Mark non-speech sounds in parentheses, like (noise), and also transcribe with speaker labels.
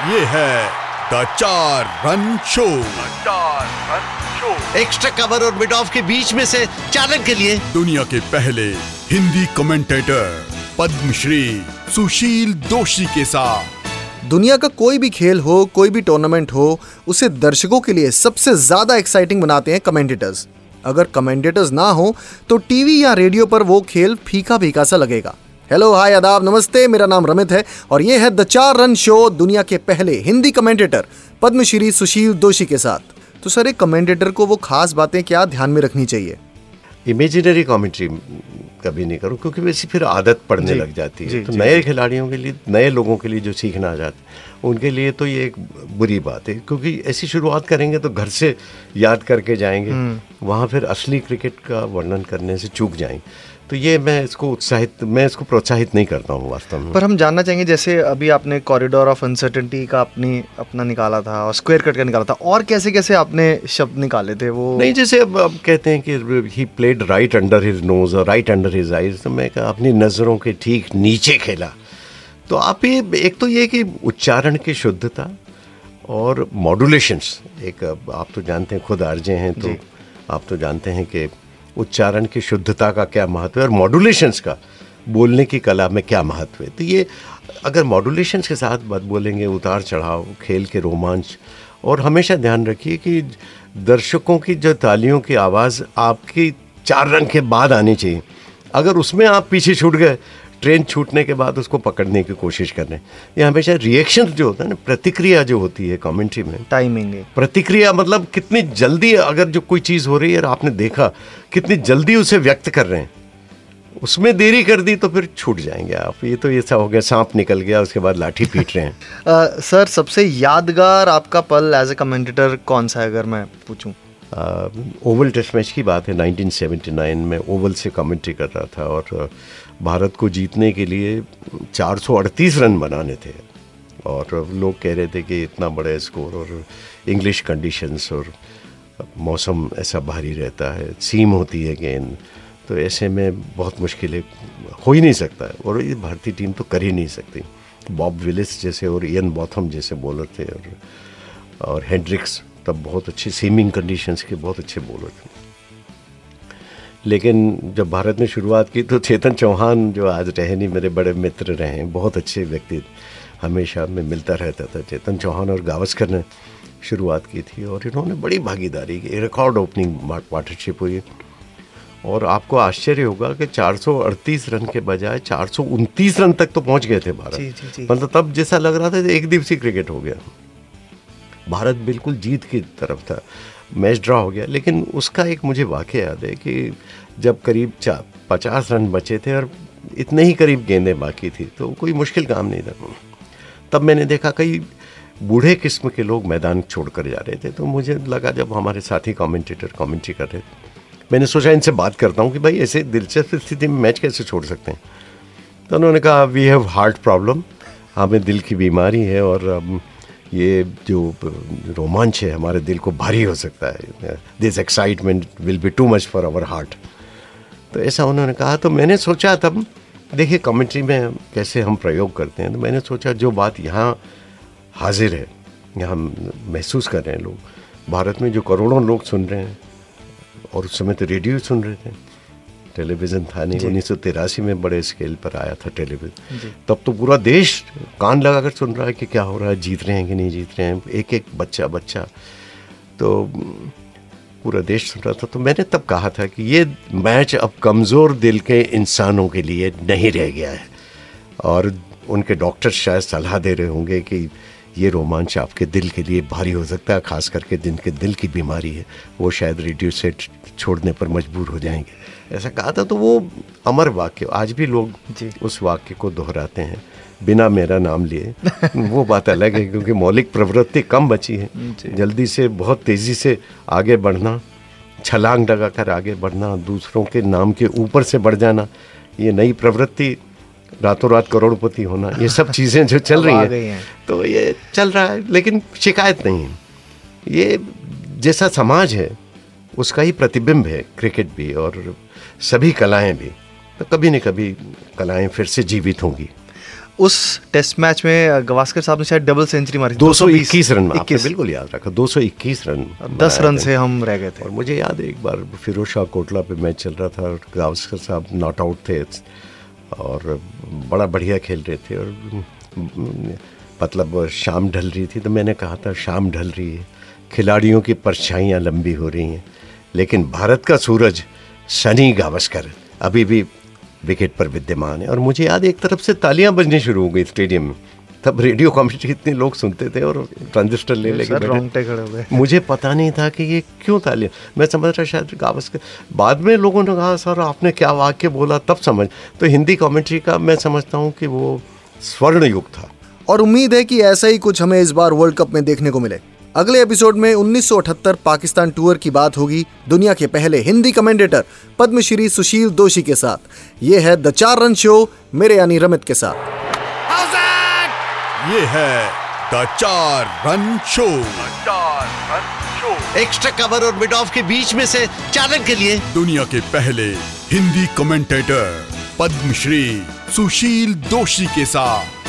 Speaker 1: ये है द चार रन शो
Speaker 2: चार रन शो
Speaker 3: एक्स्ट्रा कवर और मिड ऑफ़ के बीच में से चालन के लिए।
Speaker 1: दुनिया के पहले हिंदी कमेंटेटर पद्मश्री सुशील दोषी के साथ।
Speaker 4: दुनिया का कोई भी खेल हो कोई भी टूर्नामेंट हो उसे दर्शकों के लिए सबसे ज़्यादा एक्साइटिंग बनाते हैं कमेंटेटर्स अगर कमेंटेटर्स ना हो तो टीवी या रेडियो पर वो खेल फीका फीका सा लगेगा। हेलो हाय आदाब नमस्ते मेरा नाम रमित है और ये है द चार रन शो दुनिया के पहले हिंदी कमेंटेटर पद्मश्री सुशील दोषी के साथ। तो सर एक कमेंटेटर को वो खास बातें क्या ध्यान में रखनी चाहिए?
Speaker 3: इमेजिनरी कमेंट्री कभी नहीं करूँ क्योंकि वैसे फिर आदत पड़ने लग जाती है। तो नए खिलाड़ियों के लिए नए लोगों के लिए जो सीखना चाहते उनके लिए तो ये एक बुरी बात है क्योंकि ऐसी शुरुआत करेंगे तो घर से याद करके जाएँगे वहाँ फिर असली क्रिकेट का वर्णन करने से चूक जाएँगे तो ये मैं इसको उत्साहित मैं इसको प्रोत्साहित नहीं करता हूँ वास्तव में।
Speaker 4: पर हम जानना चाहेंगे जैसे अभी आपने कॉरिडोर ऑफ़ अनसर्टेनिटी का अपनी अपना निकाला था और स्क्वायर कट का निकाला था और कैसे कैसे आपने शब्द निकाले थे वो?
Speaker 3: नहीं जैसे अब अब कहते हैं कि he played right under his nose और राइट अंडर हिज आइज़ तो मैं कहा अपनी नज़रों के ठीक नीचे खेला। तो आप ये एक तो ये कि उच्चारण की शुद्धता और मॉड्यूलेशंस एक आप तो जानते हैं खुद आरजे हैं तो आप तो जानते हैं कि उच्चारण की शुद्धता का क्या महत्व है और मॉडुलेशंस का, बोलने की कला में क्या महत्व है? तो ये अगर मॉडुलेशंस के साथ बात बोलेंगे, उतार चढ़ाव, खेल के रोमांच, और हमेशा ध्यान रखिए कि दर्शकों की जो तालियों की आवाज़ आपकी चार रंग के बाद आनी चाहिए। अगर उसमें आप पीछे छूट गए ट्रेन छूटने के बाद उसको पकड़ने की कोशिश कर रहे हैं। ये हमेशा रिएक्शन जो होता है ना प्रतिक्रिया जो होती है कमेंट्री में
Speaker 4: टाइमिंग
Speaker 3: प्रतिक्रिया मतलब कितनी जल्दी अगर जो कोई चीज़ हो रही है और आपने देखा कितनी जल्दी उसे व्यक्त कर रहे हैं। उसमें देरी कर दी तो फिर छूट जाएँगे आप। ये तो ऐसा हो गया सांप निकल गया उसके बाद लाठी पीट रहे हैं। (laughs)
Speaker 4: सर सबसे यादगार आपका पल एज ए कमेंटेटर कौन सा है अगर मैं पूछूँ?
Speaker 3: ओवल टेस्ट मैच की बात है 1979 में ओवल से कमेंट्री कर रहा था और भारत को जीतने के लिए 438 रन बनाने थे। और लोग कह रहे थे कि इतना बड़ा स्कोर और इंग्लिश कंडीशंस और मौसम ऐसा भारी रहता है सीम होती है गेंद तो ऐसे में बहुत मुश्किलें हो, ही नहीं सकता और ये भारतीय टीम तो कर ही नहीं सकती। बॉब विलिस जैसे और इयन बॉथम जैसे बॉलर थे और और हेंड्रिक्स तब बहुत अच्छे सीमिंग कंडीशंस के बहुत अच्छे बॉलर थे। लेकिन जब भारत ने शुरुआत की तो चेतन चौहान जो आज रहे नहीं मेरे बड़े मित्र रहे हैं बहुत अच्छे व्यक्ति हमेशा में मिलता रहता था। चेतन चौहान और गावस्कर ने शुरुआत की थी और इन्होंने बड़ी भागीदारी की रिकॉर्ड ओपनिंग पार्टनरशिप हुई। और आपको आश्चर्य होगा कि 438 रन के बजाय चार सौ उनतीस रन तक तो पहुँच गए थे भारत। मतलब तब जैसा लग रहा था एक दिवसीय क्रिकेट हो गया। भारत बिल्कुल जीत की तरफ़ था। मैच ड्रा हो गया, लेकिन उसका एक मुझे वाक्य याद है कि जब करीब चार पचास रन बचे थे और इतने ही करीब गेंदें बाकी थी तो कोई मुश्किल काम नहीं था। तब मैंने देखा कई बूढ़े किस्म के लोग मैदान छोड़कर जा रहे थे तो मुझे लगा जब हमारे साथी कमेंटेटर कमेंट्री कर रहे थे, मैंने सोचा इनसे बात करता हूँ कि भाई ऐसे दिलचस्प स्थिति में मैच कैसे छोड़ सकते हैं। तो उन्होंने कहा वी हैव हार्ट प्रॉब्लम हमें दिल की बीमारी है और ये जो रोमांच है हमारे दिल को भारी हो सकता है। This excitement will be too much for our heart तो ऐसा उन्होंने कहा तो मैंने सोचा तब, देखिए कमेंट्री में कैसे हम प्रयोग करते हैं तो मैंने सोचा जो बात यहाँ हाजिर है, यहाँ महसूस कर रहे हैं लोग, भारत में जो करोड़ों लोग सुन रहे हैं, और उस समय तो रेडियो सुन रहे थे। टेलीविज़न था नहीं उन्नीस सौ तिरासी में बड़े स्केल पर आया था टेलीविज़न। तब तो पूरा देश कान लगाकर सुन रहा है कि क्या हो रहा है जीत रहे हैं कि नहीं जीत रहे हैं एक एक बच्चा बच्चा। तो पूरा देश सुन रहा था। तो मैंने तब कहा था कि ये मैच अब कमज़ोर दिल के इंसानों के लिए नहीं रह गया है। और उनके डॉक्टर शायद सलाह दे रहे होंगे कि ये रोमांच आपके दिल के लिए भारी हो सकता है खास करके जिनके दिल की बीमारी है। वो शायद रेडियो सेट छोड़ने पर मजबूर हो जाएँगे। ऐसा कहा था तो वो अमर वाक्य आज भी लोग उस वाक्य को दोहराते हैं। बिना मेरा नाम लिए। (laughs) वो बात अलग है क्योंकि मौलिक प्रवृत्ति कम बची है। जल्दी से बहुत तेज़ी से आगे बढ़ना छलांग लगाकर आगे बढ़ना दूसरों के नाम के ऊपर से बढ़ जाना ये नई प्रवृत्ति रातों रात करोड़पति होना ये सब (laughs) चीज़ें जो चल रही हैं तो ये चल रहा है लेकिन शिकायत नहीं है। ये जैसा समाज है उसका ही प्रतिबिंब है क्रिकेट भी और सभी कलाएँ भी। तो कभी न कभी कलाएँ फिर से जीवित होंगी।
Speaker 5: उस टेस्ट मैच में गवास्कर साहब ने शायद डबल सेंचुरी मारी
Speaker 3: 221 रन में आपने बिल्कुल याद रखा 221 रन
Speaker 5: दस रन से हम रह गए थे।
Speaker 3: और मुझे याद है एक बार फिरोज शाह कोटला पे मैच चल रहा था और गावस्कर साहब नॉट आउट थे। और बड़ा बढ़िया खेल रहे थे और मतलब शाम ढल रही थी तो मैंने कहा था शाम ढल रही है, खिलाड़ियों की परछाइयाँ लंबी हो रही हैं, लेकिन भारत का सूरज सनी गावस्कर अभी भी विकेट पर विद्यमान है। और मुझे याद एक तरफ़ से तालियाँ बजनी शुरू हो गई स्टेडियम में तब रेडियो कॉमेंट्री इतने लोग सुनते थे और ट्रांजिस्टर ले लेके बैठे
Speaker 5: रोंगटे खड़े हो गए
Speaker 3: मुझे पता नहीं था कि ये क्यों तालियाँ। मैं समझ रहा शायद गावस्कर बाद में लोगों ने कहा सर आपने क्या वाक्य बोला? तब समझ। तो हिंदी कमेंट्री का मैं समझता हूँ कि वो स्वर्ण युग था।
Speaker 4: और उम्मीद है कि ऐसा ही कुछ हमें इस बार वर्ल्ड कप में देखने को मिले। अगले एपिसोड में 1978 पाकिस्तान टूर की बात होगी दुनिया के पहले हिंदी कमेंटेटर पद्मश्री सुशील दोषी के साथ। ये है द चार रन शो मेरे यानी रमित के साथ।
Speaker 1: ये है द चार रन शो
Speaker 2: चार रन शो
Speaker 3: एक्स्ट्रा कवर और मिड ऑफ़ के बीच में से चालक के लिए।
Speaker 1: दुनिया के पहले हिंदी कमेंटेटर पद्मश्री सुशील दोषी के साथ।